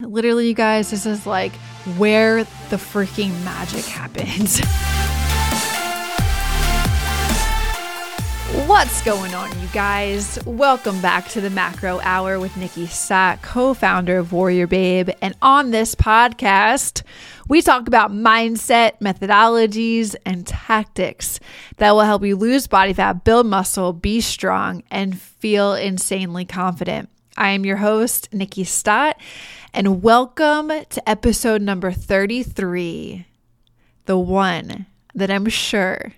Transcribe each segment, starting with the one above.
Literally, you guys, this is like where the freaking magic happens. What's going on, you guys? Welcome back to the Macro Hour with Nikkiey Stott, co founder of WarriorBabe. And on this podcast, we talk about mindset, methodologies, and tactics that will help you lose body fat, build muscle, be strong, and feel insanely confident. I am your host, Nikkiey Stott and welcome to episode number 33, the one that I'm sure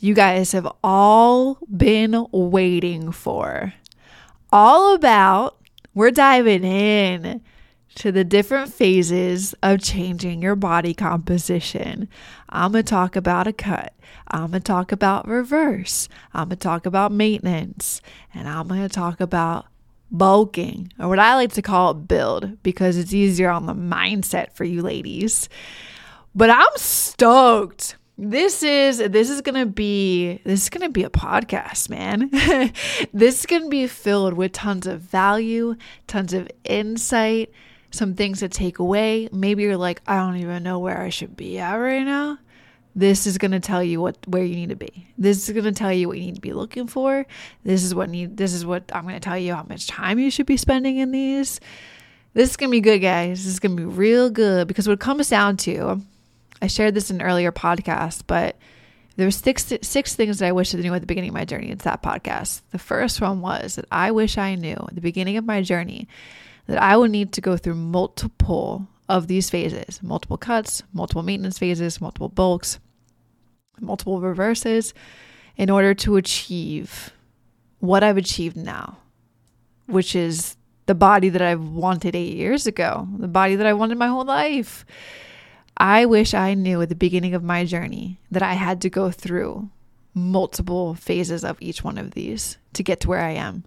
you guys have all been waiting for. All about, we're diving in to the different phases of changing your body composition. I'm going to talk about a cut. I'm going to talk about reverse. I'm going to talk about maintenance. And I'm going to talk about bulking, or what I like to call build, because it's easier on the mindset for you ladies. But I'm stoked. This is this is gonna be this is gonna be a podcast, man. this is gonna be filled with tons of value, tons of insight, some things to take away. Maybe you're like, I don't even know where I should be at right now this is going to tell you what where you need to be. This is going to tell you what you need to be looking for. This is what need this is what i'm going to tell you how much time you should be spending in these. This is going to be good guys. This is going to be real good because what it comes down to i shared this in an earlier podcast but there were six six things that i wish i knew at the beginning of my journey it's that podcast. The first one was that i wish i knew at the beginning of my journey that i would need to go through multiple of these phases multiple cuts multiple maintenance phases multiple bulks multiple reverses in order to achieve what I've achieved now, which is the body that I've wanted eight years ago, the body that I wanted my whole life. I wish I knew at the beginning of my journey that I had to go through multiple phases of each one of these to get to where I am.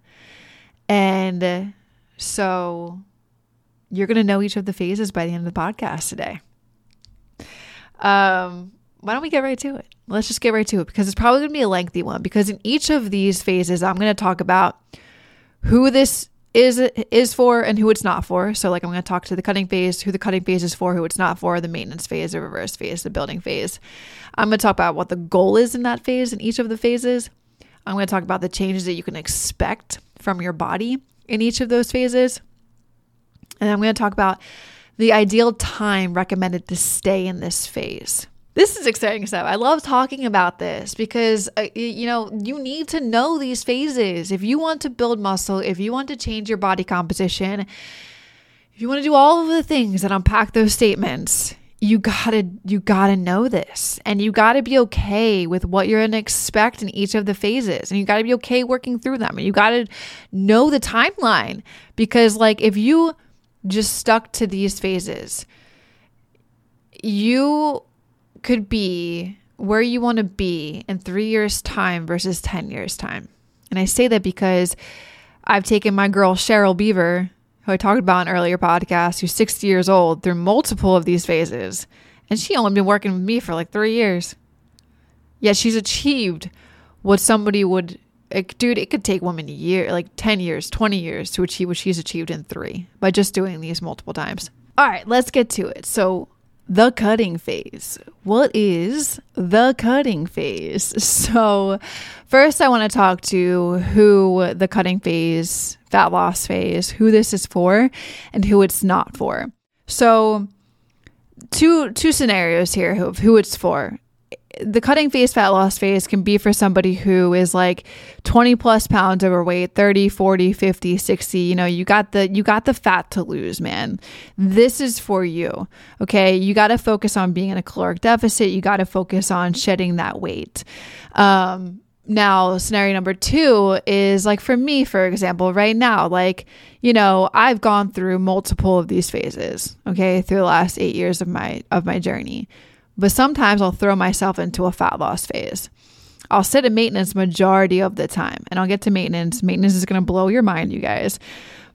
And so you're going to know each of the phases by the end of the podcast today. Um, why don't we get right to it? Let's just get right to it because it's probably going to be a lengthy one. Because in each of these phases, I'm going to talk about who this is is for and who it's not for. So, like, I'm going to talk to the cutting phase, who the cutting phase is for, who it's not for, the maintenance phase, the reverse phase, the building phase. I'm going to talk about what the goal is in that phase in each of the phases. I'm going to talk about the changes that you can expect from your body in each of those phases. And I'm going to talk about the ideal time recommended to stay in this phase. This is exciting stuff. I love talking about this because, uh, you know, you need to know these phases. If you want to build muscle, if you want to change your body composition, if you want to do all of the things that unpack those statements, you gotta you gotta know this and you gotta be okay with what you're gonna expect in each of the phases and you gotta be okay working through them and you gotta know the timeline because like if you just stuck to these phases you could be where you want to be in three years' time versus 10 years' time. And I say that because I've taken my girl Cheryl Beaver, who I talked about in earlier podcast, who's 60 years old, through multiple of these phases. And she only been working with me for like three years. Yet she's achieved what somebody would, dude, it could take women a year, like 10 years, 20 years to achieve what she's achieved in three by just doing these multiple times. All right, let's get to it. So, the cutting phase. What is the cutting phase? So, first, I want to talk to who the cutting phase, fat loss phase, who this is for, and who it's not for. So, two two scenarios here of who it's for the cutting phase fat loss phase can be for somebody who is like 20 plus pounds overweight 30 40 50 60 you know you got the you got the fat to lose man. This is for you okay? You got to focus on being in a caloric deficit. You got to focus on shedding that weight. Um now scenario number two is like for me for example right now like you know i've gone through multiple of these phases okay through the last eight years of my of my journey but sometimes I'll throw myself into a fat loss phase. I'll sit in maintenance majority of the time and I'll get to maintenance. Maintenance is going to blow your mind, you guys.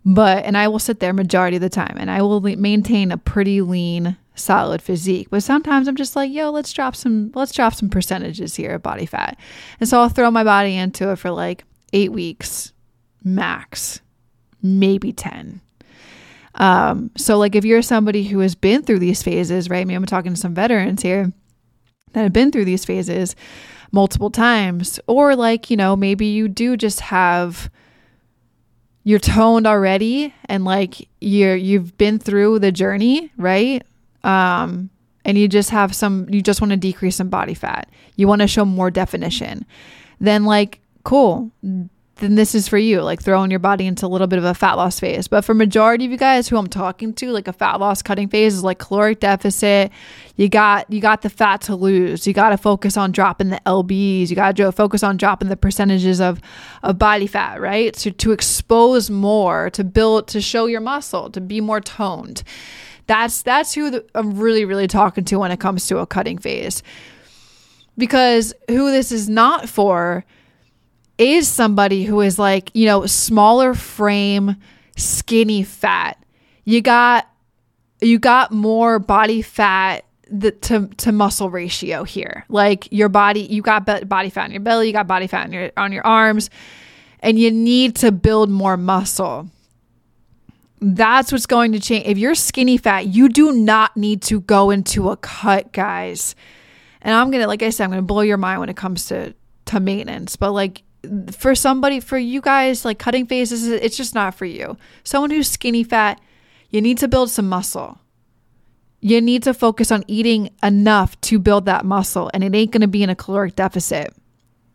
But, and I will sit there majority of the time and I will maintain a pretty lean, solid physique. But sometimes I'm just like, yo, let's drop some, let's drop some percentages here of body fat. And so I'll throw my body into it for like eight weeks, max, maybe 10. Um, so like if you're somebody who has been through these phases, right? Maybe I'm talking to some veterans here that have been through these phases multiple times, or like, you know, maybe you do just have you're toned already and like you're you've been through the journey, right? Um, and you just have some you just want to decrease some body fat. You want to show more definition. Then like cool then this is for you, like throwing your body into a little bit of a fat loss phase. But for majority of you guys who I'm talking to, like a fat loss cutting phase is like caloric deficit. You got you got the fat to lose. You got to focus on dropping the lbs. You got to focus on dropping the percentages of of body fat, right? So to expose more, to build, to show your muscle, to be more toned. That's that's who the, I'm really really talking to when it comes to a cutting phase. Because who this is not for is somebody who is like, you know, smaller frame, skinny fat. You got you got more body fat the, to to muscle ratio here. Like your body, you got body fat in your belly, you got body fat on your on your arms, and you need to build more muscle. That's what's going to change. If you're skinny fat, you do not need to go into a cut, guys. And I'm gonna, like I said, I'm gonna blow your mind when it comes to to maintenance. But like for somebody for you guys like cutting phases it's just not for you. Someone who's skinny fat you need to build some muscle. You need to focus on eating enough to build that muscle and it ain't going to be in a caloric deficit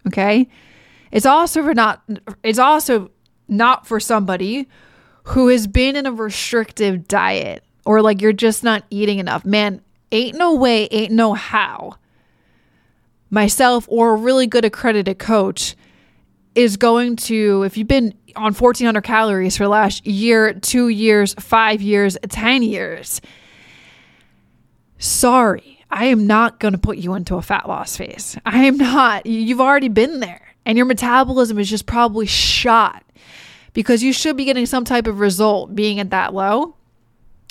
okay? It's also for not it's also not for somebody who has been in a restrictive diet or like you're just not eating enough. Man ain't no way ain't no how. Myself or a really good accredited coach is going to, if you've been on 1400 calories for the last year, two years, five years, 10 years, sorry, I am not going to put you into a fat loss phase. I am not. You've already been there, and your metabolism is just probably shot because you should be getting some type of result being at that low.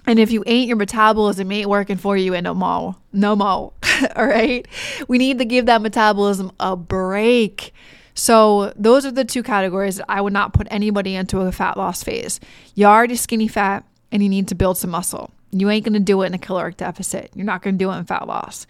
And if you ain't, your metabolism ain't working for you and no more. No more. All right. We need to give that metabolism a break. So those are the two categories I would not put anybody into a fat loss phase. You're already skinny fat and you need to build some muscle. You ain't gonna do it in a caloric deficit. You're not gonna do it in fat loss.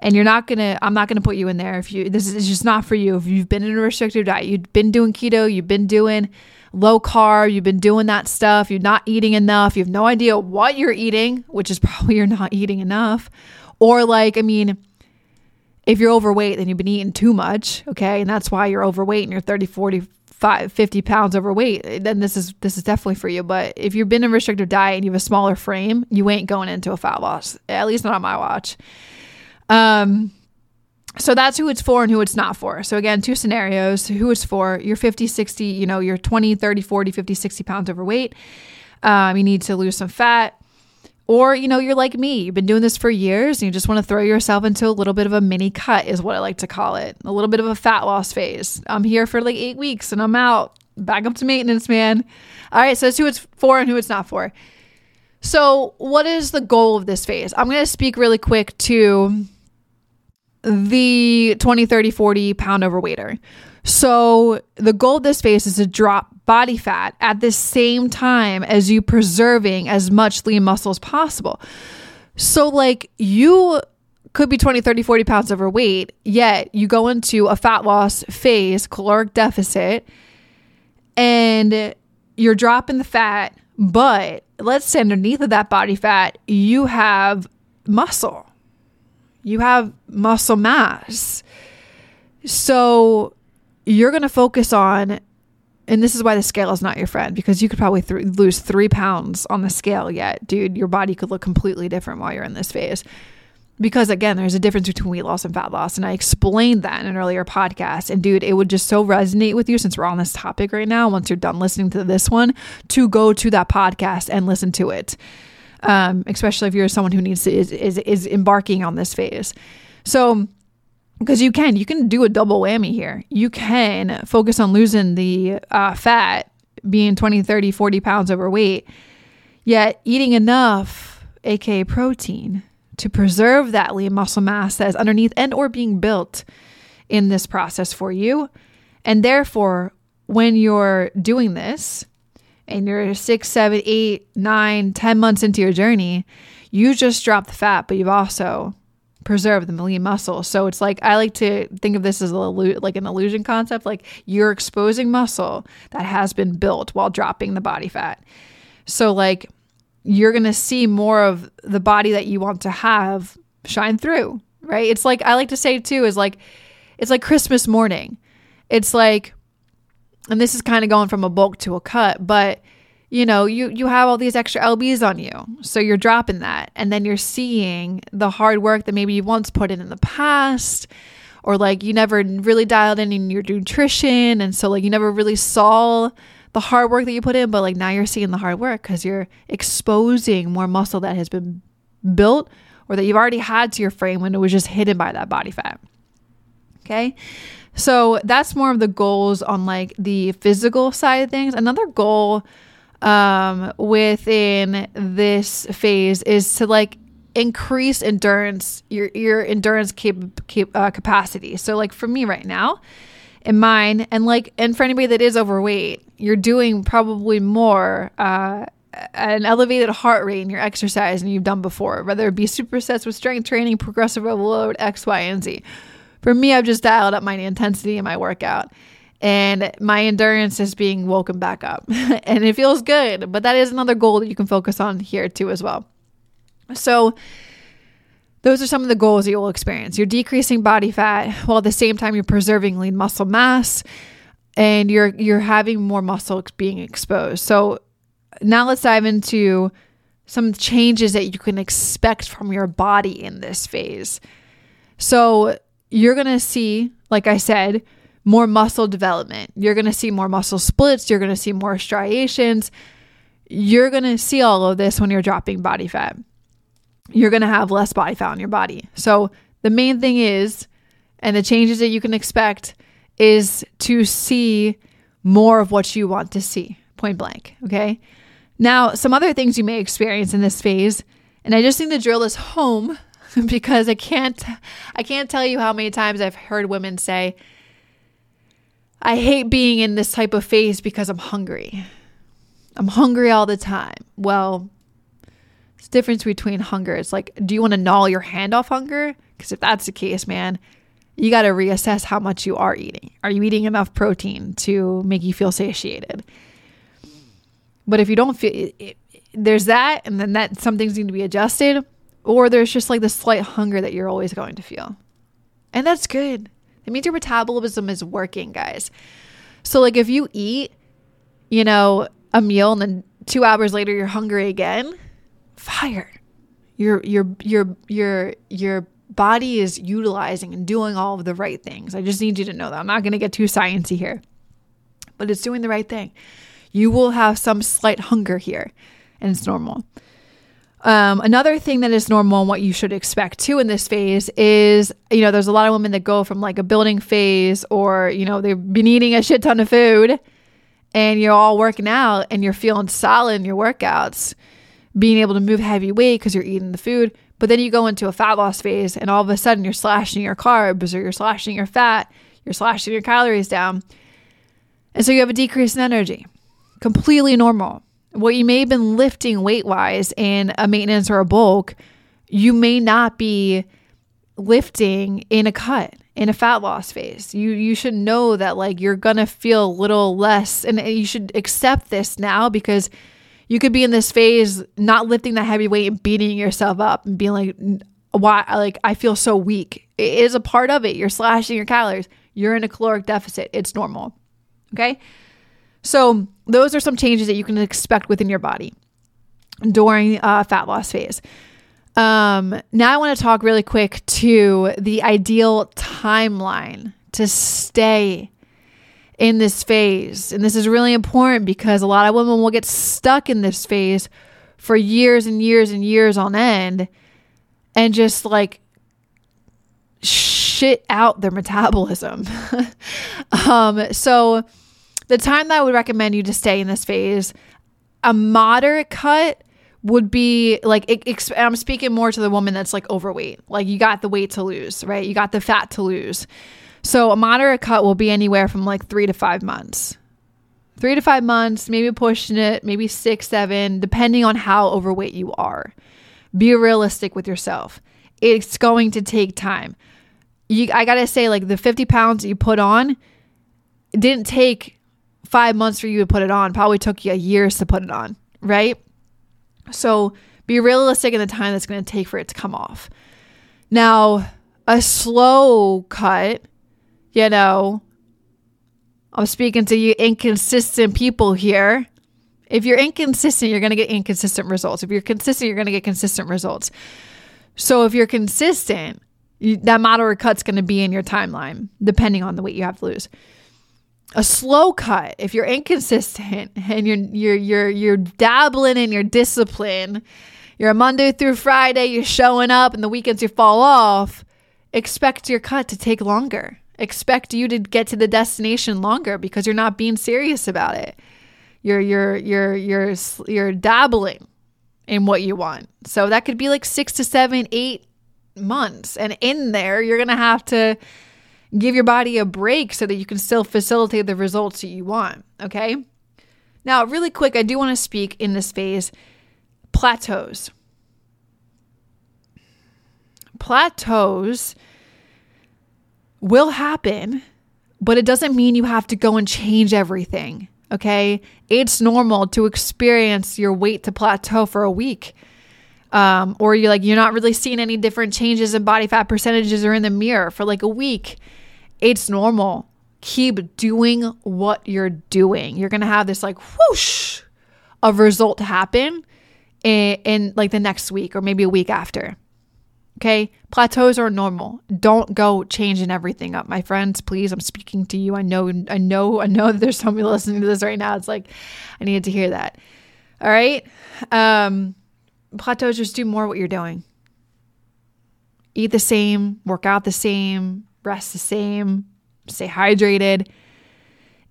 And you're not gonna, I'm not gonna put you in there if you, this is just not for you. If you've been in a restrictive diet, you've been doing keto, you've been doing low carb, you've been doing that stuff, you're not eating enough, you have no idea what you're eating, which is probably you're not eating enough. Or like, I mean, if you're overweight, then you've been eating too much, okay? And that's why you're overweight and you're 30, 40, 50 pounds overweight, then this is this is definitely for you. But if you've been in a restrictive diet and you have a smaller frame, you ain't going into a fat loss. At least not on my watch. Um so that's who it's for and who it's not for. So again, two scenarios, who it's for. You're 50, 60, you know, you're 20, 30, 40, 50, 60 pounds overweight. Um, you need to lose some fat. Or, you know, you're like me, you've been doing this for years and you just want to throw yourself into a little bit of a mini cut, is what I like to call it. A little bit of a fat loss phase. I'm here for like eight weeks and I'm out. Back up to maintenance, man. All right, so it's who it's for and who it's not for. So, what is the goal of this phase? I'm going to speak really quick to the 20, 30, 40 pound overweighter. So, the goal of this phase is to drop body fat at the same time as you preserving as much lean muscle as possible. So, like, you could be 20, 30, 40 pounds overweight, yet you go into a fat loss phase, caloric deficit, and you're dropping the fat, but let's say underneath of that body fat, you have muscle. You have muscle mass. So you're going to focus on and this is why the scale is not your friend because you could probably th- lose three pounds on the scale yet dude. Your body could look completely different while you're in this phase. Because again there's a difference between weight loss and fat loss and i explained that in an earlier podcast and dude it would just so resonate with you since we're on this topic right now once you're done listening to this one to go to that podcast and listen to it. Um, especially if you're someone who needs to is, is, is embarking on this phase. So because you can you can do a double whammy here. You can focus on losing the uh, fat being 20 30 40 pounds overweight yet eating enough aka protein to preserve that lean muscle mass that is underneath and or being built in this process for you. And therefore when you're doing this and you're six, seven, eight, nine, ten months into your journey, you just drop the fat, but you've also preserved the lean muscle. So it's like I like to think of this as a like an illusion concept. Like you're exposing muscle that has been built while dropping the body fat. So like you're gonna see more of the body that you want to have shine through, right? It's like I like to say too is like it's like Christmas morning. It's like and this is kind of going from a bulk to a cut, but you know, you you have all these extra lbs on you. So you're dropping that and then you're seeing the hard work that maybe you once put in in the past or like you never really dialed in in your nutrition and so like you never really saw the hard work that you put in, but like now you're seeing the hard work cuz you're exposing more muscle that has been built or that you've already had to your frame when it was just hidden by that body fat. Okay? So that's more of the goals on like the physical side of things. Another goal um, within this phase is to like increase endurance, your your endurance cap, cap uh, capacity. So like for me right now, in mine, and like and for anybody that is overweight, you're doing probably more. Uh, an elevated heart rate in your exercise than you've done before, whether it be supersets with strength training, progressive overload, X, Y, and Z. For me, I've just dialed up my intensity in my workout and my endurance is being woken back up and it feels good. But that is another goal that you can focus on here too, as well. So, those are some of the goals you'll experience. You're decreasing body fat while at the same time you're preserving lean muscle mass and you're you're having more muscle being exposed. So now let's dive into some changes that you can expect from your body in this phase. So you're going to see, like I said, more muscle development. You're going to see more muscle splits. You're going to see more striations. You're going to see all of this when you're dropping body fat. You're going to have less body fat on your body. So, the main thing is, and the changes that you can expect is to see more of what you want to see, point blank. Okay. Now, some other things you may experience in this phase, and I just need to drill this home because I can't I can't tell you how many times I've heard women say I hate being in this type of phase because I'm hungry. I'm hungry all the time. Well, it's the difference between hunger. It's like, do you want to gnaw your hand off hunger? Because if that's the case, man, you got to reassess how much you are eating. Are you eating enough protein to make you feel satiated? But if you don't feel it, it, there's that, and then that some things need to be adjusted or there's just like the slight hunger that you're always going to feel. And that's good. It means your metabolism is working, guys. So, like, if you eat, you know, a meal and then two hours later you're hungry again, fire. Your your your your your body is utilizing and doing all of the right things. I just need you to know that. I'm not going to get too sciencey here, but it's doing the right thing. You will have some slight hunger here, and it's normal. Um, another thing that is normal and what you should expect too in this phase is, you know, there's a lot of women that go from like a building phase or, you know, they've been eating a shit ton of food and you're all working out and you're feeling solid in your workouts, being able to move heavy weight because you're eating the food. But then you go into a fat loss phase and all of a sudden you're slashing your carbs or you're slashing your fat, you're slashing your calories down. And so you have a decrease in energy. Completely normal what you may have been lifting weight wise in a maintenance or a bulk, you may not be lifting in a cut in a fat loss phase. You you should know that like you're going to feel a little less and you should accept this now because you could be in this phase not lifting that heavy weight and beating yourself up and being like why like I feel so weak. It is a part of it. You're slashing your calories. You're in a caloric deficit. It's normal. Okay? So, those are some changes that you can expect within your body during a fat loss phase. Um, now, I want to talk really quick to the ideal timeline to stay in this phase. And this is really important because a lot of women will get stuck in this phase for years and years and years on end and just like shit out their metabolism. um, so, the time that I would recommend you to stay in this phase, a moderate cut would be like I'm speaking more to the woman that's like overweight. Like you got the weight to lose, right? You got the fat to lose. So a moderate cut will be anywhere from like 3 to 5 months. Three to five months, maybe pushing it, maybe six, seven, depending on how overweight you are. Be realistic with yourself. It's going to take time. You, I gotta say, like the 50 pounds you put on, didn't take five months for you to put it on. Probably took you years to put it on, right? So be realistic in the time that's going to take for it to come off. Now, a slow cut, you know, I'm speaking to you inconsistent people here. If you're inconsistent, you're going to get inconsistent results. If you're consistent, you're going to get consistent results. So if you're consistent, you, that moderate cut's going to be in your timeline, depending on the weight you have to lose. A slow cut, if you're inconsistent and you're you're you're you're dabbling in your discipline, you're a Monday through Friday, you're showing up, and the weekends you fall off. Expect your cut to take longer. Expect you to get to the destination longer because you're not being serious about it. You're you're you're you're you're dabbling in what you want. So that could be like six to seven, eight months. And in there, you're to have to give your body a break so that you can still facilitate the results that you want. Okay. Now, really quick, I do want to speak in this phase plateaus. Plateaus will happen, but it doesn't mean you have to go and change everything. Okay. It's normal to experience your weight to plateau for a week um, or you're like you're not really seeing any different changes in body fat percentages or in the mirror for like a week it's normal. Keep doing what you're doing. You're gonna have this like whoosh of result happen in, in like the next week or maybe a week after okay? Plateaus are normal. Don't go changing everything up my friends. Please i'm speaking to you. I know i know i know that there's somebody listening to this right now. It's like i needed to hear that. All right? Um plateaus just do more what you're doing. Eat the same, work out the same, rest the same, stay hydrated.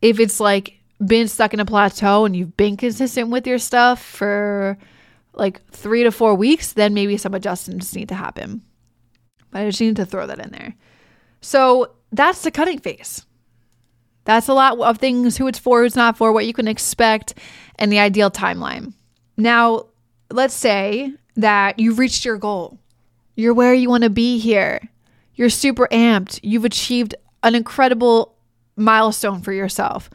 If it's like been stuck in a plateau and you've been consistent with your stuff for like three to four weeks, then maybe some adjustments need to happen. But I just need to throw that in there. So that's the cutting phase. That's a lot of things who it's for, who's not for, what you can expect, and the ideal timeline. Now, let's say that you've reached your goal. You're where you want to be here. You're super amped. You've achieved an incredible milestone for yourself.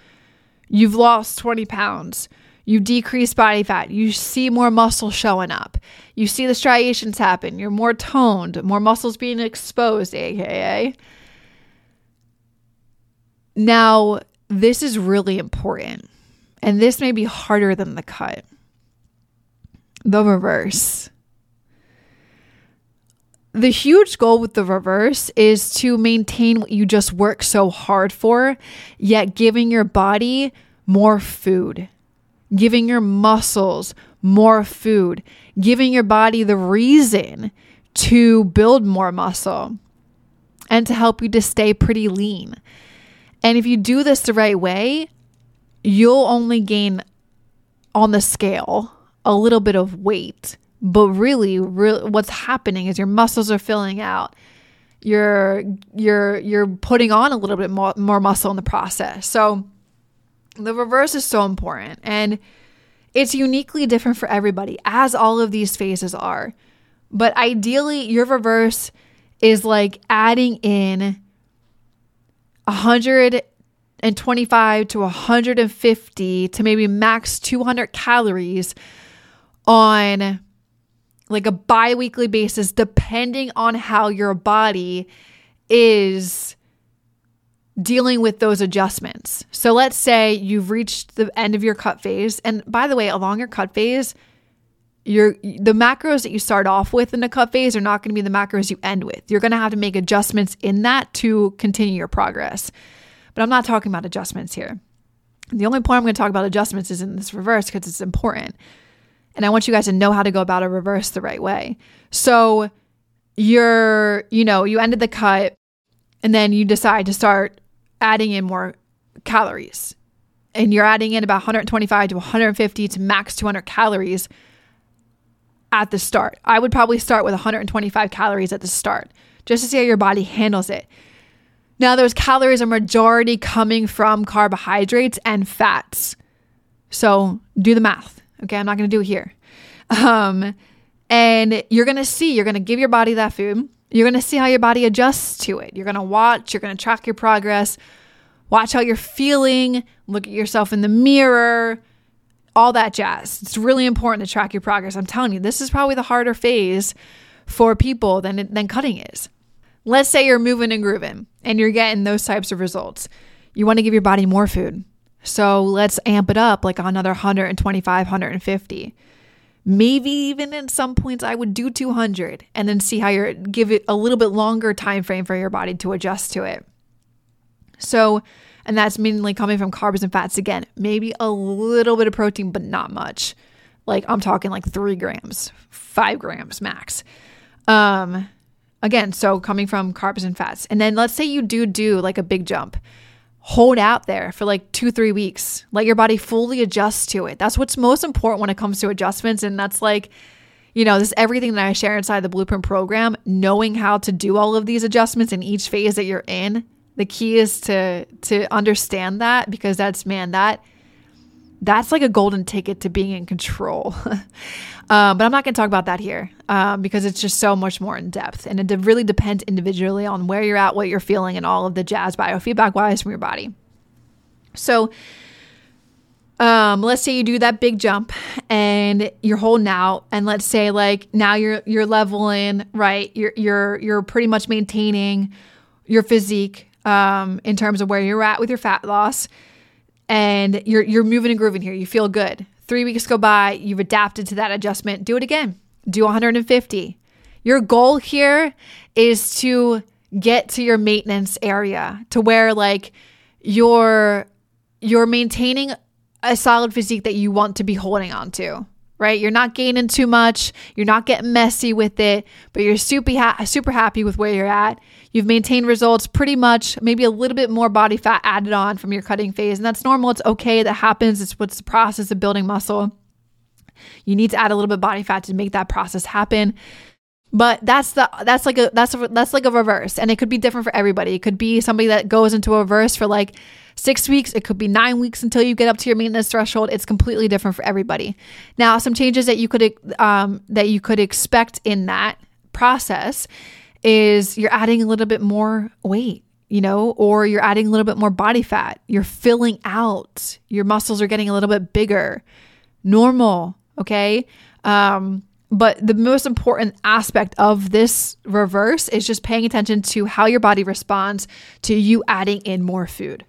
You've lost 20 pounds. You decrease body fat. You see more muscle showing up. You see the striations happen. You're more toned, more muscles being exposed, aka. Now, this is really important. And this may be harder than the cut the reverse. The huge goal with the reverse is to maintain what you just work so hard for, yet giving your body more food, giving your muscles more food, giving your body the reason to build more muscle and to help you to stay pretty lean. And if you do this the right way, you'll only gain on the scale a little bit of weight, but really, what's happening is your muscles are filling out. You're you're you're putting on a little bit more, more muscle in the process. So the reverse is so important and it's uniquely different for everybody as all of these phases are. But ideally your reverse is like adding in 125 to 150 to maybe max 200 calories on like a bi-weekly basis depending on how your body is dealing with those adjustments. So let's say you've reached the end of your cut phase and by the way along your cut phase your the macros that you start off with in the cut phase are not going to be the macros you end with. You're going to have to make adjustments in that to continue your progress. But I'm not talking about adjustments here. The only point I'm going to talk about adjustments is in this reverse because it's important. And I want you guys to know how to go about a reverse the right way. So you're, you know, you ended the cut and then you decide to start adding in more calories. And you're adding in about 125 to 150 to max 200 calories at the start. I would probably start with 125 calories at the start just to see how your body handles it. Now, those calories are majority coming from carbohydrates and fats. So do the math. Okay, I'm not going to do it here. Um, and you're going to see, you're going to give your body that food. You're going to see how your body adjusts to it. You're going to watch, you're going to track your progress, watch how you're feeling, look at yourself in the mirror, all that jazz. It's really important to track your progress. I'm telling you, this is probably the harder phase for people than, than cutting is. Let's say you're moving and grooving and you're getting those types of results. You want to give your body more food. So let's amp it up like another 125, 150. Maybe even in some points I would do 200 and then see how you're give it a little bit longer time frame for your body to adjust to it. So, and that's mainly coming from carbs and fats again. Maybe a little bit of protein, but not much. Like I'm talking like three grams, five grams max. Um, again, so coming from carbs and fats. And then let's say you do do like a big jump hold out there for like two, three weeks. Let your body fully adjust to it. That's what's most important when it comes to adjustments. And that's like, you know, this everything that I share inside the blueprint program, knowing how to do all of these adjustments in each phase that you're in. The key is to to understand that because that's man, that that's like a golden ticket to being in control. um, but I'm not going to talk about that here um, because it's just so much more in depth. And it really depends individually on where you're at, what you're feeling, and all of the jazz biofeedback wise from your body. So, um, let's say you do that big jump and you're holding out, and let's say like now you're you're leveling, right? You're you're you're pretty much maintaining your physique um, in terms of where you're at with your fat loss and you're you're moving and grooving here. You feel good. Three weeks go by, you've adapted to that adjustment. Do it again. Do 150. Your goal here is to get to your maintenance area to where like you're you're maintaining a solid physique that you want to be holding on to right? You're not gaining too much, you're not getting messy with it, but you're super ha- super happy with where you're at. You've maintained results pretty much, maybe a little bit more body fat added on from your cutting phase, and that's normal. It's okay. That happens. It's what's the process of building muscle. You need to add a little bit body fat to make that process happen. But that's the that's like a that's a, that's like a reverse, and it could be different for everybody. It could be somebody that goes into a reverse for like six weeks. It could be nine weeks until you get up to your maintenance threshold. It's completely different for everybody. Now, some changes that you could um, that you could expect in that process is you're adding a little bit more weight you know, or you're adding a little bit more body fat. You're filling out. Your muscles are getting a little bit bigger. Normal, okay? Um, but the most important aspect of this reverse is just paying attention to how your body responds to you adding in more food.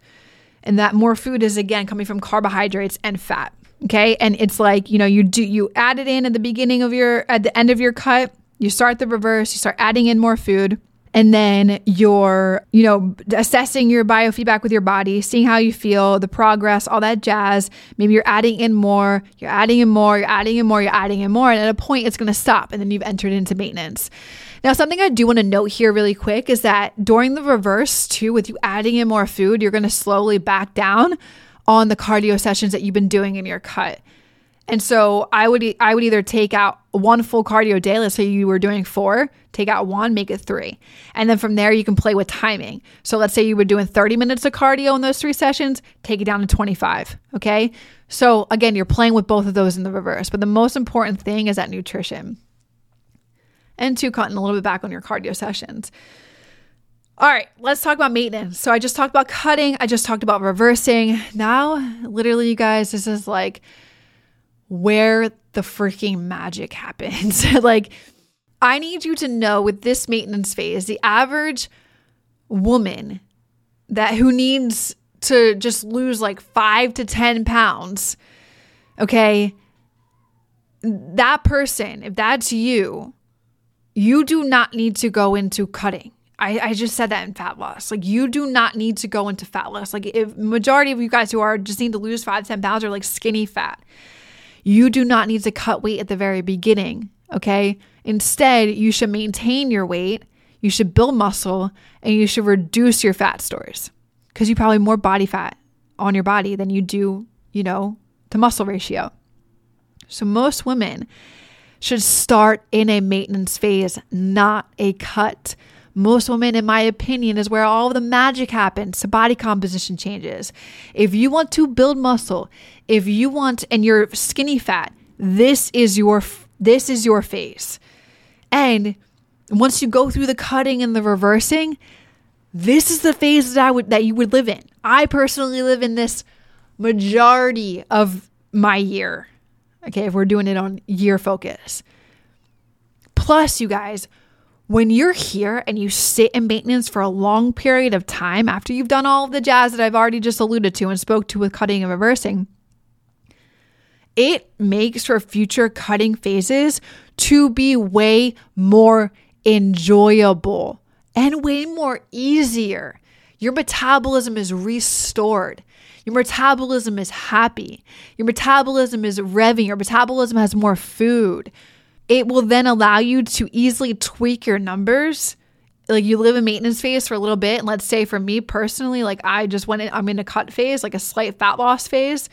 And that more food is again coming from carbohydrates and fat. Okay. And it's like, you know, you do, you add it in at the beginning of your, at the end of your cut, you start the reverse, you start adding in more food and then you're, you know, assessing your biofeedback with your body, seeing how you feel, the progress, all that jazz. Maybe you're adding in more, you're adding in more, you're adding in more, you're adding in more. And at a point, it's going to stop. And then you've entered into maintenance. Now, something I do want to note here really quick is that during the reverse, too, with you adding in more food, you're going to slowly back down on the cardio sessions that you've been doing in your cut. And so I would I would either take out one full cardio day, let's say you were doing four, take out one, make it three. And then from there you can play with timing. So let's say you were doing 30 minutes of cardio in those three sessions, take it down to 25. Okay. So again, you're playing with both of those in the reverse. But the most important thing is that nutrition. And two, cutting a little bit back on your cardio sessions. All right, let's talk about maintenance. So I just talked about cutting, I just talked about reversing. Now, literally, you guys, this is like where the freaking magic happens. like, I need you to know with this maintenance phase, the average woman that who needs to just lose like five to 10 pounds, okay, that person, if that's you, you do not need to go into cutting. I, I just said that in fat loss. Like you do not need to go into fat loss. Like if majority of you guys who are just need to lose five, 10 pounds are like skinny fat. You do not need to cut weight at the very beginning, okay? Instead, you should maintain your weight, you should build muscle, and you should reduce your fat stores because you probably more body fat on your body than you do, you know, to muscle ratio. So most women should start in a maintenance phase, not a cut most women, in my opinion, is where all the magic happens. So body composition changes. If you want to build muscle, if you want, and you're skinny fat, this is your this is your phase. And once you go through the cutting and the reversing, this is the phase that I would that you would live in. I personally live in this majority of my year. Okay, if we're doing it on year focus. Plus, you guys, when you're here and you sit in maintenance for a long period of time after you've done all the jazz that I've already just alluded to and spoke to with cutting and reversing, it makes for future cutting phases to be way more enjoyable and way more easier. Your metabolism is restored. Your metabolism is happy. Your metabolism is revving. Your metabolism has more food it will then allow you to easily tweak your numbers like you live in maintenance phase for a little bit and let's say for me personally like i just went in i'm in a cut phase like a slight fat loss phase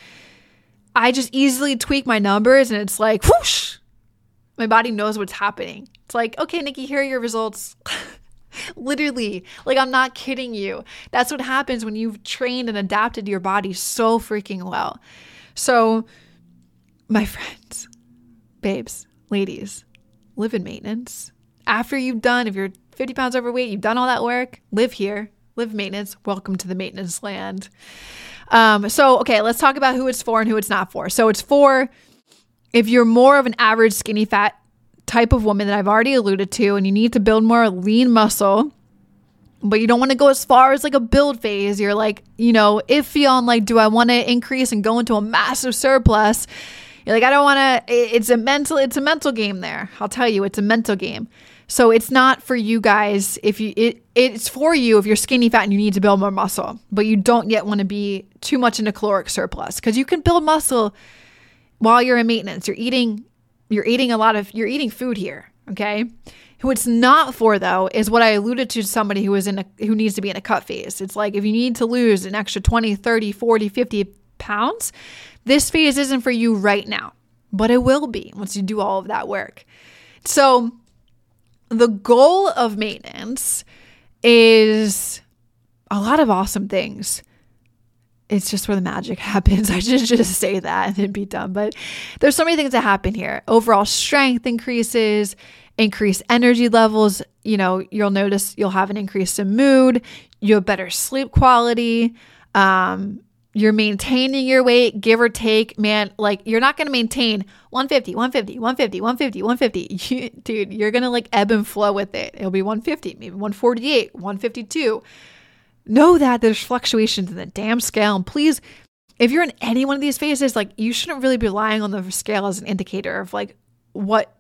i just easily tweak my numbers and it's like whoosh my body knows what's happening it's like okay nikkiey here are your results literally like i'm not kidding you that's what happens when you've trained and adapted your body so freaking well so my friends babes ladies, live in maintenance. After you've done, if you're 50 pounds overweight, you've done all that work, live here, live maintenance. Welcome to the maintenance land. Um, so, okay, let's talk about who it's for and who it's not for. So, it's for if you're more of an average skinny fat type of woman that I've already alluded to, and you need to build more lean muscle, but you don't want to go as far as like a build phase. You're like, you know, iffy on like, do I want to increase and go into a massive surplus? You're like, I don't want to. It's a mental. It's a mental game. There, I'll tell you, it's a mental game. So it's not for you guys if you it it's for you if you're skinny fat and you need to build more muscle, but you don't yet want to be too much in a caloric surplus because you can build muscle while you're in maintenance. You're eating you're eating a lot of you're eating food here, okay? Who it's not for though is what I alluded to somebody who is in a who needs to be in a cut phase. It's like if you need to lose an extra 20, 30, 40, 50 pounds, this phase isn't for you right now, but it will be once you do all of that work. So, the goal of maintenance is a lot of awesome things. It's just where the magic happens. I just should just say that and then be done. But there's so many things that happen here. Overall strength increases, increased energy levels. You know, you'll notice you'll have an increase in mood, you have better sleep quality. Um, you're maintaining your weight, give or take, man, like you're not going to maintain 150, 150, 150, 150, 150. You, dude, you're going to like ebb and flow with it. It'll be 150, maybe 148, 152. Know that there's fluctuations in the damn scale. And please, if you're in any one of these phases, like you shouldn't really be relying on the scale as an indicator of like what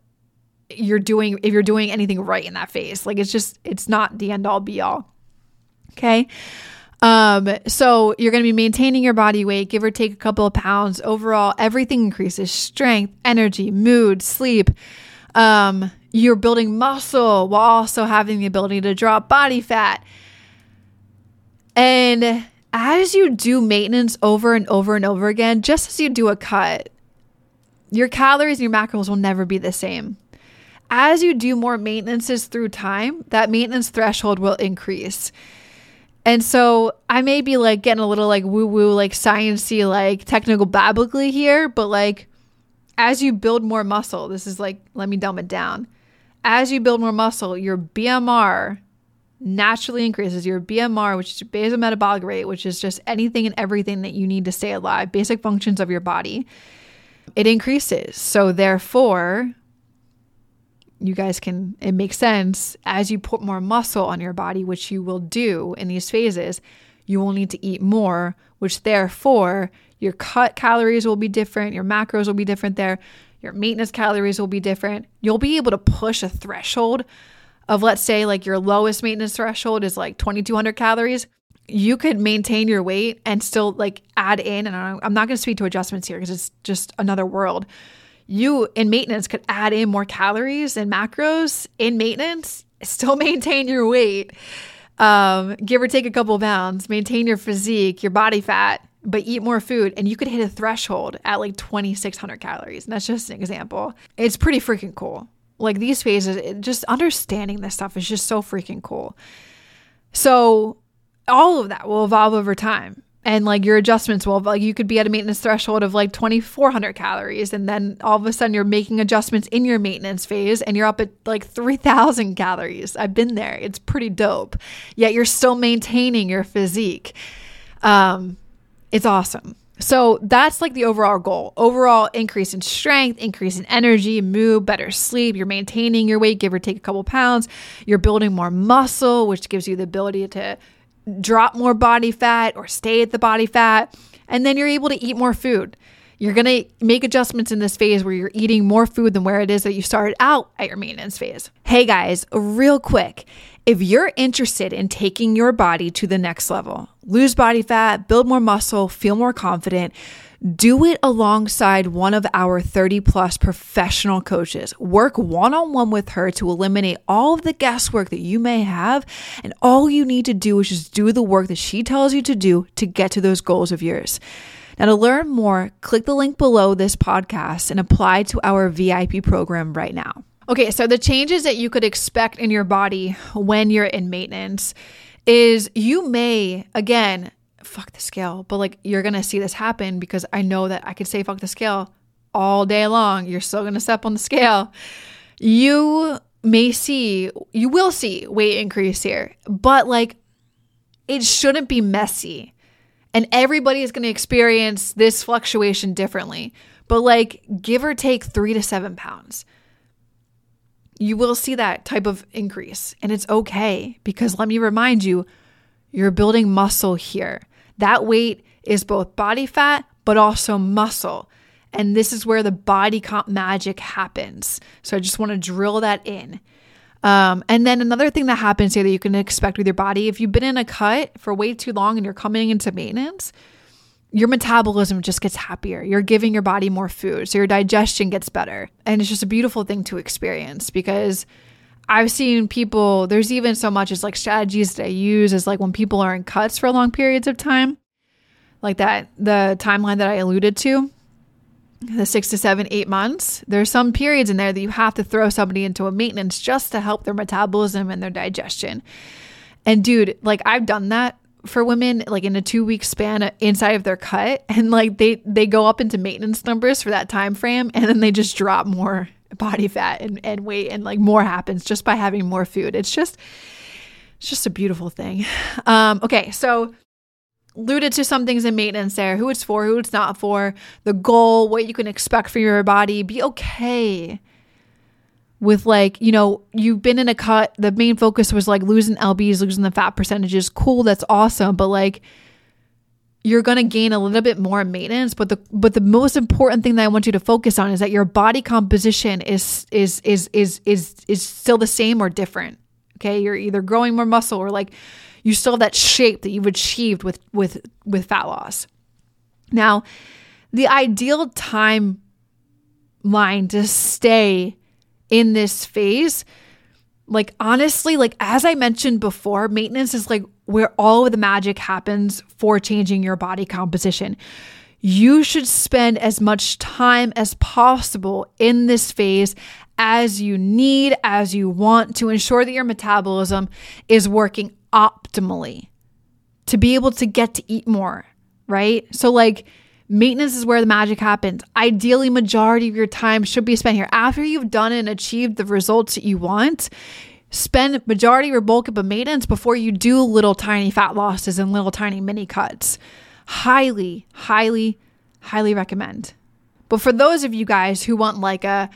you're doing, if you're doing anything right in that phase. Like it's just, it's not the end all be all. Okay. Um, so you're going to be maintaining your body weight, give or take a couple of pounds. Overall, everything increases strength, energy, mood, sleep. Um, you're building muscle while also having the ability to drop body fat. And as you do maintenance over and over and over again, just as you do a cut, your calories and your macros will never be the same. As you do more maintenances through time, that maintenance threshold will increase. And so I may be like getting a little like woo woo, like sciencey, like technical biblically here, but like as you build more muscle, this is like, let me dumb it down. As you build more muscle, your BMR naturally increases. Your BMR, which is your basal metabolic rate, which is just anything and everything that you need to stay alive, basic functions of your body, it increases. So therefore, you guys can, it makes sense as you put more muscle on your body, which you will do in these phases, you will need to eat more, which therefore your cut calories will be different, your macros will be different there, your maintenance calories will be different. You'll be able to push a threshold of, let's say, like your lowest maintenance threshold is like 2200 calories. You could maintain your weight and still like add in, and I'm not going to speak to adjustments here because it's just another world you in maintenance could add in more calories and macros in maintenance, still maintain your weight, um, give or take a couple pounds, maintain your physique, your body fat, but eat more food. And you could hit a threshold at like 2,600 calories. And that's just an example. It's pretty freaking cool. Like these phases, it, just understanding this stuff is just so freaking cool. So, all of that will evolve over time. And like your adjustments will like you could be at a maintenance threshold of like 2400 calories and then all of a sudden you're making adjustments in your maintenance phase and you're up at like 3000 calories. I've been there. It's pretty dope. Yet you're still maintaining your physique. Um it's awesome so that's like the overall goal overall increase in strength increase in energy mood better sleep you're maintaining your weight give or take a couple pounds you're building more muscle which gives you the ability to drop more body fat or stay at the body fat. And then you're able to eat more food. You're going to make adjustments in this phase where you're eating more food than where it is that you started out at your maintenance phase. Hey guys, real quick. If you're interested in taking your body to the next level, lose body fat, build more muscle, feel more confident, do it alongside one of our 30 plus professional coaches. Work one on one with her to eliminate all of the guesswork that you may have. And all you need to do is just do the work that she tells you to do to get to those goals of yours. Now, to learn more, click the link below this podcast and apply to our VIP program right now. Okay, so the changes that you could expect in your body when you're in maintenance is you may, again, fuck the scale. But like you're gonna see this happen because I know that I could say fuck the scale all day long. You're still gonna step on the scale. You may see, you will see weight increase here, but like it shouldn't be messy. And everybody is gonna experience this fluctuation differently. But like give or take three to seven pounds you will see that type of increase. And it's okay because let me remind you, you're building muscle here. That weight is both body fat, but also muscle. And this is where the body comp magic happens. So I just want to drill that in. Um, and then another thing that happens here that you can expect with your body if you've been in a cut for way too long and you're coming into maintenance, your metabolism just gets happier. You're giving your body more food. So your digestion gets better. And it's just a beautiful thing to experience because I've seen people, there's even so much as like strategies that I use is like when people are in cuts for long periods of time, like that, the timeline that I alluded to, the six to seven, eight months. There's some periods in there that you have to throw somebody into a maintenance just to help their metabolism and their digestion. And dude, like I've done that for women like in a two week span inside of their cut and like they they go up into maintenance numbers for that time frame and then they just drop more body fat and, and weight and like more happens just by having more food. It's just it's just a beautiful thing. Um, okay, so alluded to some things in maintenance there, who it's for, who it's not for, the goal, what you can expect for your body. Be okay with like, you know, you've been in a cut, the main focus was like losing LBs, losing the fat percentages. Cool, that's awesome. But like you're going to gain a little bit more maintenance but the but the most important thing that I want you to focus on is that your body composition is is is is is is still the same or different okay you're either growing more muscle or like you still have that shape that you've achieved with with with fat loss now the ideal time line to stay in this phase like honestly like as i mentioned before maintenance is like where all of the magic happens for changing your body composition. You should spend as much time as possible in this phase as you need as you want to ensure that your metabolism is working optimally to be able to get to eat more right? So like Maintenance is where the magic happens. Ideally, majority of your time should be spent here. After you've done and achieved the results that you want, spend majority your bulk of maintenance before you do little tiny fat losses and little tiny mini cuts. Highly, highly, highly recommend. But for those of you guys who want like a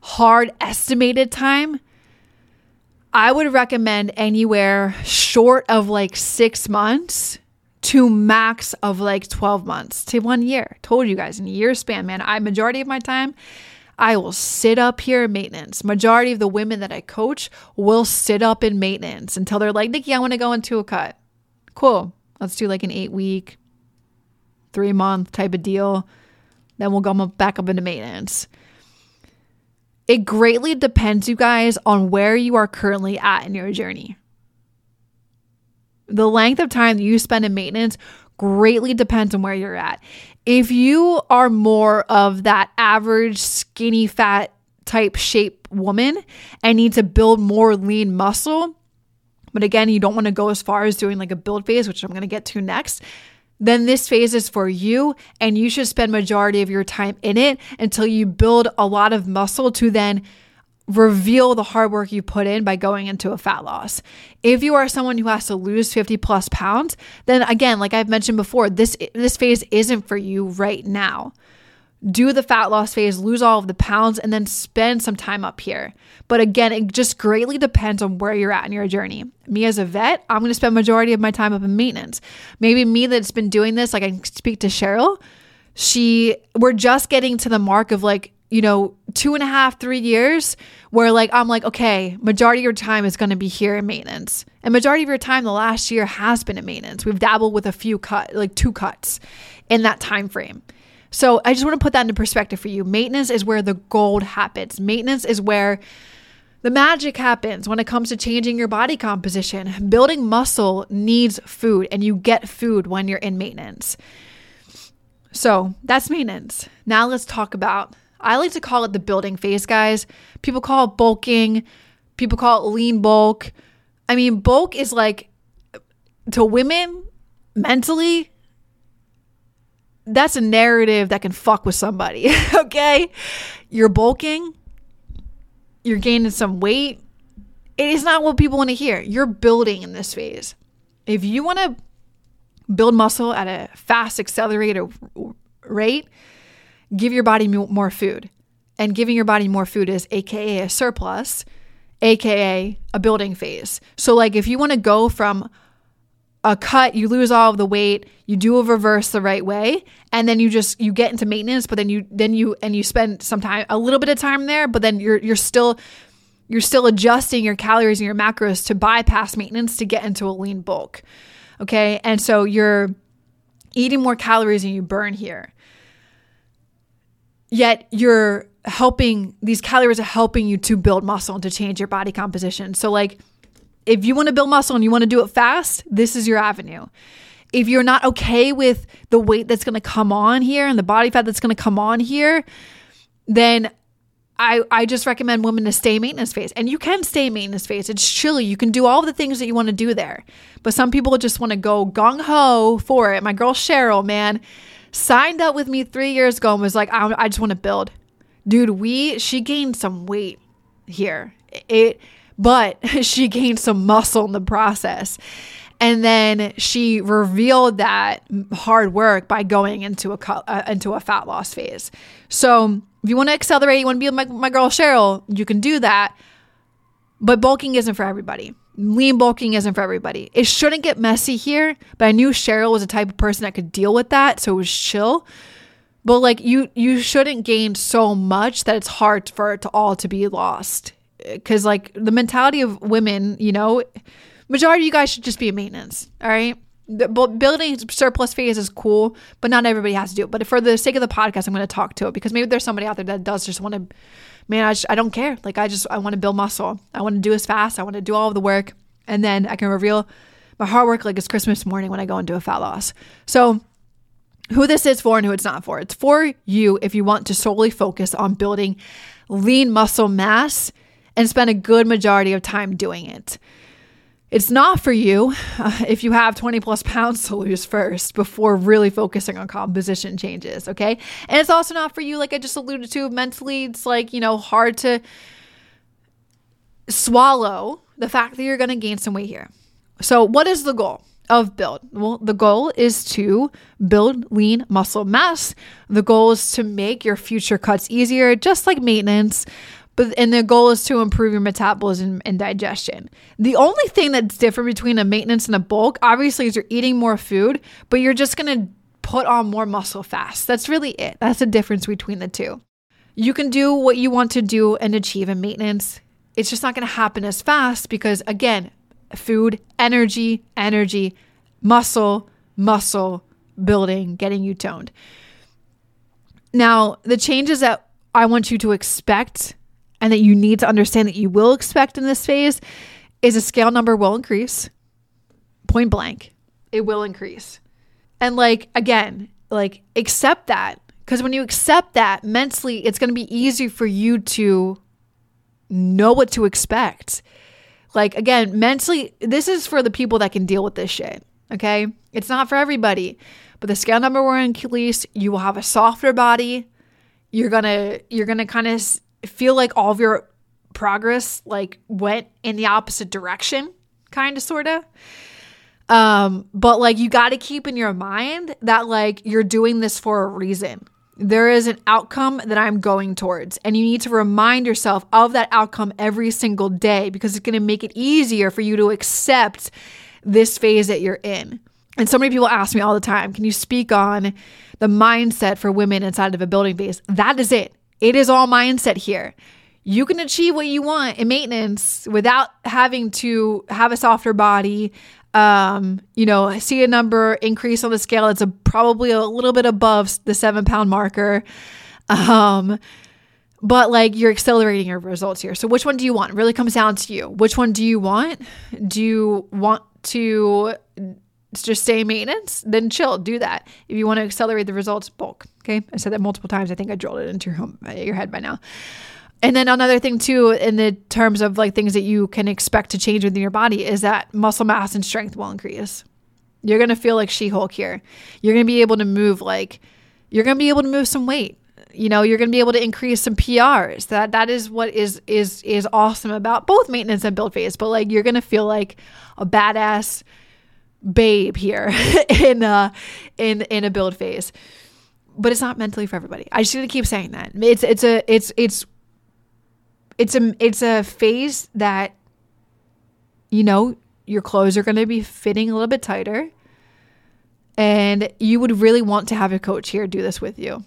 hard estimated time, I would recommend anywhere short of like six months to max of like 12 months to one year. Told you guys in a year span, man. I majority of my time I will sit up here in maintenance. Majority of the women that I coach will sit up in maintenance until they're like, Nikkiey, I want to go into a cut. Cool. Let's do like an eight week, three month type of deal. Then we'll go back up into maintenance. It greatly depends, you guys, on where you are currently at in your journey. The length of time you spend in maintenance greatly depends on where you're at. If you are more of that average skinny fat type shape woman and need to build more lean muscle, but again, you don't want to go as far as doing like a build phase, which I'm going to get to next, then this phase is for you and you should spend majority of your time in it until you build a lot of muscle to then reveal the hard work you put in by going into a fat loss. If you are someone who has to lose 50 plus pounds, then again, like I've mentioned before, this this phase isn't for you right now. Do the fat loss phase, lose all of the pounds and then spend some time up here. But again, it just greatly depends on where you're at in your journey. Me as a vet, I'm going to spend majority of my time up in maintenance. Maybe me that's been doing this, like I can speak to Cheryl, she we're just getting to the mark of like you know, two and a half, three years where like I'm like, okay, majority of your time is going to be here in maintenance. And majority of your time the last year has been in maintenance. We've dabbled with a few cut, like two cuts in that time frame. So I just want to put that into perspective for you. Maintenance is where the gold happens. Maintenance is where the magic happens when it comes to changing your body composition. Building muscle needs food, and you get food when you're in maintenance. So that's maintenance. Now let's talk about I like to call it the building phase, guys. People call it bulking, people call it lean bulk. I mean, bulk is like to women mentally, that's a narrative that can fuck with somebody, okay? You're bulking, you're gaining some weight. It is not what people want to hear. You're building in this phase. If you want to build muscle at a fast, accelerated rate, give your body more food. And giving your body more food is AKA a surplus, AKA a building phase. So, like, if you want to go from a cut, you lose all of the weight, you do a reverse the right way, and then you just you get into maintenance, but then you then you and you spend some time a little bit of time there, but then you're you're still you're still adjusting your calories and your macros to bypass maintenance to get into a lean bulk. Okay? And so you're eating more calories than you burn here yet you're helping these calories are helping you to build muscle and to change your body composition. So like if you want to build muscle and you want to do it fast, this is your avenue. If you're not okay with the weight that's going to come on here and the body fat that's going to come on here, then I, I just recommend women to stay maintenance phase. And you can stay maintenance phase. It's chilly. You can do all the things that you want to do there. But some people just want to go gung ho for it. My girl Cheryl, man, signed up with me three years ago and was like, I, I just want to build. Dude, we, she gained some weight here. It, but she gained some muscle in the process. And then she revealed that hard work by going into a uh, into a fat loss phase. So if you want to accelerate, you want to be like my, my girl Cheryl, you can do that. But bulking isn't for everybody lean bulking isn't for everybody. It shouldn't get messy here, but I knew Cheryl was the type of person that could deal with that, so it was chill. But like you you shouldn't gain so much that it's hard for it to all to be lost. Cuz like the mentality of women, you know, majority of you guys should just be a maintenance, all right? The building surplus phase is cool, but not everybody has to do it. But for the sake of the podcast, I'm going to talk to it because maybe there's somebody out there that does just want to man, I, just, I don't care. Like, I just, I want to build muscle. I want to do as fast. I want to do all of the work. And then I can reveal my hard work like it's Christmas morning when I go into a fat loss. So, who this is for and who it's not for. It's for you if you want to solely focus on building lean muscle mass and spend a good majority of time doing it. It's not for you uh, if you have 20 plus pounds to lose first before really focusing on composition changes, okay? And it's also not for you, like I just alluded to, mentally, it's like, you know, hard to swallow the fact that you're gonna gain some weight here. So, what is the goal? Of build. Well, the goal is to build lean muscle mass. The goal is to make your future cuts easier, just like maintenance but and the goal is to improve your metabolism and digestion. The only thing that's different between a maintenance and a bulk, obviously, is you're eating more food, but you're just gonna put on more muscle fast. That's really it. That's the difference between the two. You can do what you want to do and achieve in maintenance. It's just not gonna happen as fast because again, food, energy, energy, muscle, muscle building, getting you toned. Now, the changes that I want you to expect and that you need to understand that you will expect in this phase is a scale number will increase. Point blank. It will increase. And like again, like accept that Because when you accept that mentally, it's going to be easier for you to know what to expect. Like, again, mentally, this is for the people that can deal with this shit. Okay. It's not for everybody. But the scale number one release, you will have a softer body. You're gonna you're gonna kind of feel like all of your progress like went in the opposite direction, kind of sorta. Um, but like you got to keep in your mind that like you're doing this for a reason. There is an outcome that I'm going towards, and you need to remind yourself of that outcome every single day because it's going to make it easier for you to accept this phase that you're in. And so many people ask me all the time, can you speak on the mindset for women inside of a building phase? That is it. It is all mindset here. You can achieve what you want in maintenance without having to have a softer body, um, you know, see a number increase on the scale. It's a, probably a little bit above the seven pound marker. Um, but like you're accelerating your results here. So which one do you want? It really comes down to you. Which one do you want? Do you want to just stay maintenance? Then chill, do that. If you want to accelerate the results, bulk. Okay. I said that multiple times. I think I drilled it into your home, uh, your head by now. And then another thing too, in the terms of like things that you can expect to change within your body, is that muscle mass and strength will increase. You're gonna feel like She-Hulk here. You're gonna be able to move like you're gonna be able to move some weight. You know, you're gonna be able to increase some PRs. That that is what is is is awesome about both maintenance and build phase. But like you're gonna feel like a badass babe here in uh in in a build phase. But it's not mentally for everybody. I just to keep saying that. It's it's a it's it's it's a it's a phase that you know your clothes are going to be fitting a little bit tighter and you would really want to have a coach here do this with you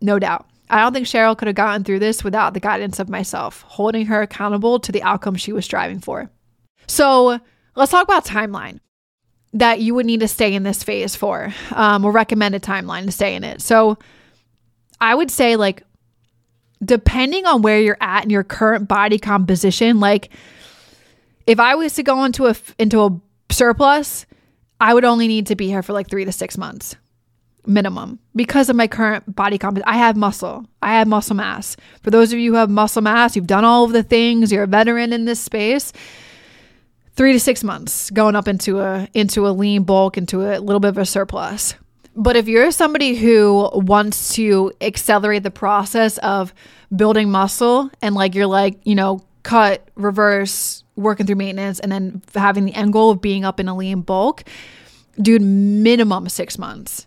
no doubt i don't think cheryl could have gotten through this without the guidance of myself holding her accountable to the outcome she was striving for so let's talk about timeline that you would need to stay in this phase for um, or recommended timeline to stay in it so i would say like depending on where you're at in your current body composition, like if I was to go into a into a surplus, I would only need to be here for like 3 to 6 months minimum because of my current body composition. I have muscle. I have muscle mass. For those of you who have muscle mass, you've done all of the things, you're a veteran in this space. 3 to 6 months going up into a into a lean bulk into a little bit of a surplus. But if you're somebody who wants to accelerate the process of building muscle and like you're like, you know, cut, reverse, working through maintenance, and then having the end goal of being up in a lean bulk, dude, minimum six months.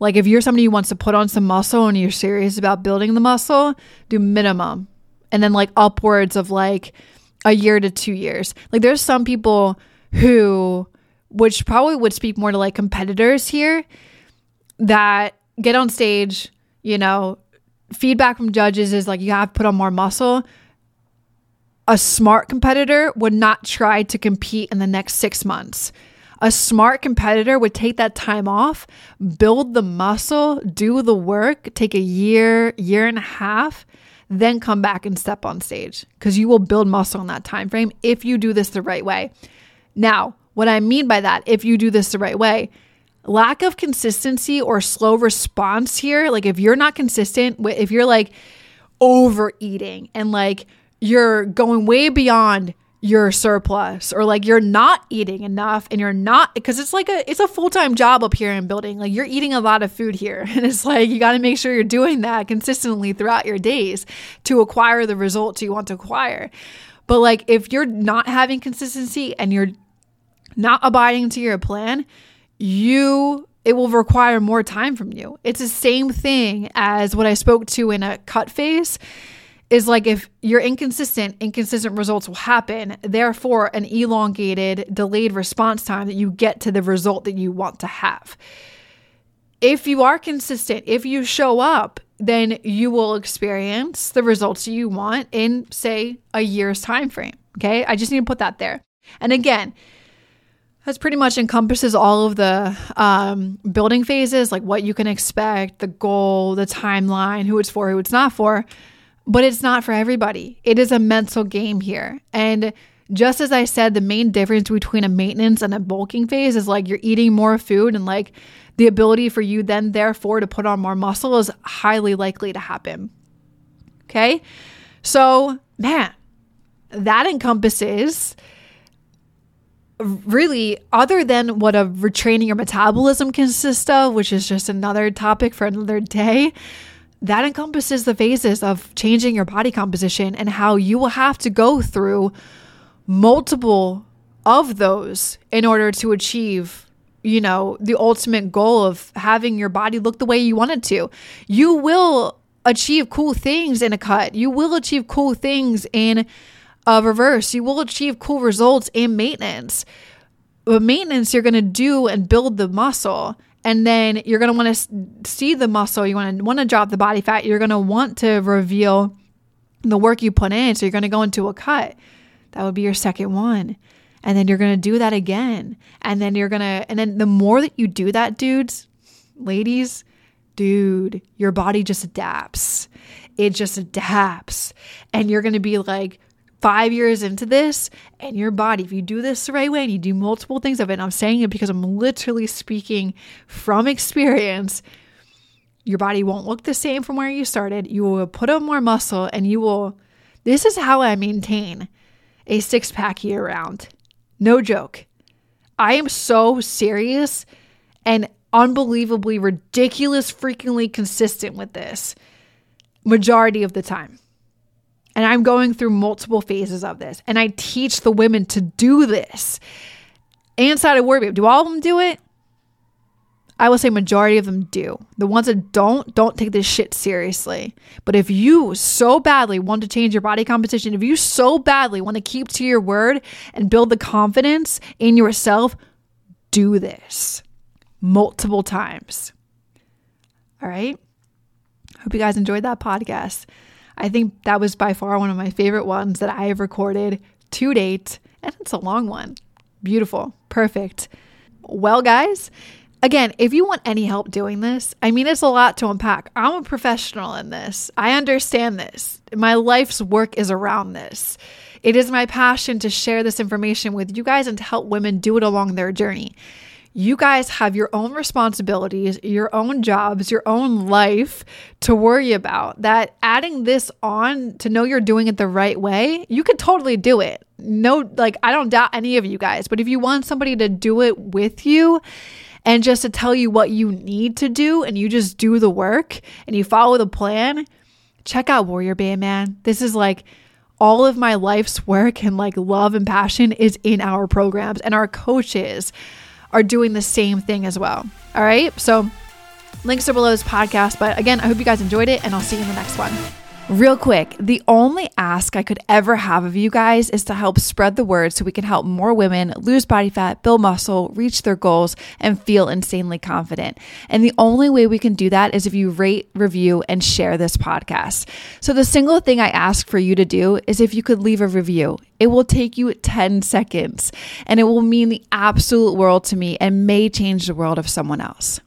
Like if you're somebody who wants to put on some muscle and you're serious about building the muscle, do minimum. And then like upwards of like a year to two years. Like there's some people who, which probably would speak more to like competitors here, that get on stage, you know, feedback from judges is like you have to put on more muscle. A smart competitor would not try to compete in the next six months. A smart competitor would take that time off, build the muscle, do the work, take a year, year and a half, then come back and step on stage because you will build muscle in that time frame if you do this the right way. Now, what I mean by that, if you do this the right way, lack of consistency or slow response here, like if you're not consistent, if you're like overeating and like you're going way beyond your surplus or like you're not eating enough and you're not because it's like a it's a full-time job up here in building. Like you're eating a lot of food here. And it's like you got to make sure you're doing that consistently throughout your days to acquire the results you want to acquire. But like if you're not having consistency and you're not abiding to your plan you it will require more time from you. It's the same thing as what I spoke to in a cut phase is like if you're inconsistent, inconsistent results will happen. Therefore, an elongated, delayed response time that you get to the result that you want to have. If you are consistent, if you show up, then you will experience the results you want in say a year's time frame. Okay? I just need to put that there. And again, that's pretty much encompasses all of the um, building phases, like what you can expect, the goal, the timeline, who it's for, who it's not for. But it's not for everybody. It is a mental game here. And just as I said, the main difference between a maintenance and a bulking phase is like you're eating more food and like the ability for you then, therefore, to put on more muscle is highly likely to happen. Okay. So, man, that encompasses really other than what a retraining your metabolism consists of, which is just another topic for another day. That encompasses the phases of changing your body composition and how you will have to go through multiple of those in order to achieve you know the ultimate goal of having your body look the way you want it to. You will achieve cool things in a cut. You will achieve cool things in a reverse. You will achieve cool results in maintenance. But maintenance you're going to do and build the muscle and then you're going to want to see the muscle you want to want to drop the body fat you're going to want to reveal the work you put in so you're going to go into a cut that would be your second one. And then you're going to do that again. And then you're going to, and then the more that you do that, dudes, ladies, dude, your body just adapts. It just adapts. And you're going to be like, five years into this and your body, if you do this the right way and you do multiple things of it, I'm saying it because I'm literally speaking from experience, your body won't look the same from where you started. You will put on more muscle and you will, this is how I maintain a six pack year round. No joke. I am so serious and unbelievably ridiculous, freakingly consistent with this majority of the time. And I'm going through multiple phases of this. And I teach the women to do this. Inside of WarriorBabe, do all of them do it? I will say majority of them do. The ones that don't, don't take this shit seriously. But if you so badly want to change your body composition, if you so badly want to keep to your word and build the confidence in yourself, do this multiple times. All right. Hope you guys enjoyed that podcast. I think that was by far one of my favorite ones that I have recorded to date. And it's a long one. Beautiful. Perfect. Well, guys, Again, if you want any help doing this, I mean, it's a lot to unpack. I'm a professional in this. I understand this. My life's work is around this. It is my passion to share this information with you guys and to help women do it along their journey. You guys have your own responsibilities, your own jobs, your own life to worry about. That adding this on to know you're doing it the right way, you could totally do it. No, like, I don't doubt any of you guys, but if you want somebody to do it with you, and just to tell you what you need to do and you just do the work and you follow the plan, check out WarriorBabe, man. This is like all of my life's work and like love and passion is in our programs and our coaches are doing the same thing as well. All right. So links are below this podcast. But again, I hope you guys enjoyed it and I'll see you in the next one. Real quick, the only ask I could ever have of you guys is to help spread the word so we can help more women lose body fat, build muscle, reach their goals, and feel insanely confident. And the only way we can do that is if you rate, review, and share this podcast. So the single thing I ask for you to do is if you could leave a review. It will take you 10 seconds and it will mean the absolute world to me and may change the world of someone else.